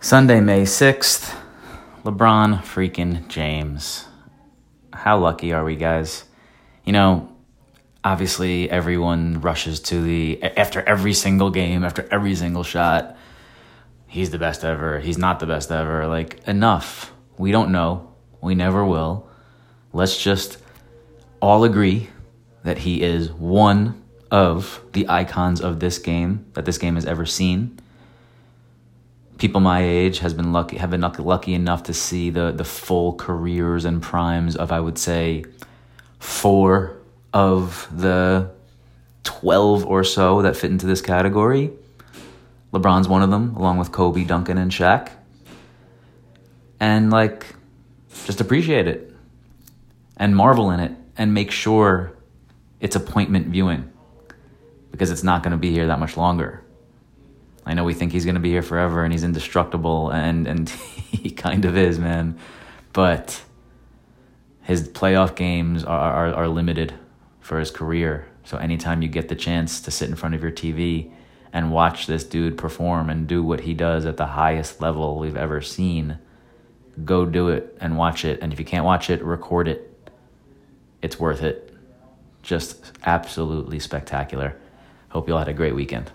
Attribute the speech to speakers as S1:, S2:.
S1: Sunday, May 6th, LeBron freaking James. How lucky are we, guys? You know, obviously everyone rushes to the after every single game, after every single shot. He's the best ever. He's not the best ever. Like, enough. We don't know. We never will. Let's just all agree that he is one of the icons of this game that this game has ever seen people my age has been lucky have been lucky enough to see the the full careers and primes of I would say four of the 12 or so that fit into this category. LeBron's one of them along with Kobe, Duncan and Shaq. And like just appreciate it and marvel in it and make sure it's appointment viewing because it's not going to be here that much longer. I know we think he's going to be here forever and he's indestructible, and, and he kind of is, man. But his playoff games are, are, are limited for his career. So anytime you get the chance to sit in front of your TV and watch this dude perform and do what he does at the highest level we've ever seen, go do it and watch it. And if you can't watch it, record it. It's worth it. Just absolutely spectacular. Hope you all had a great weekend.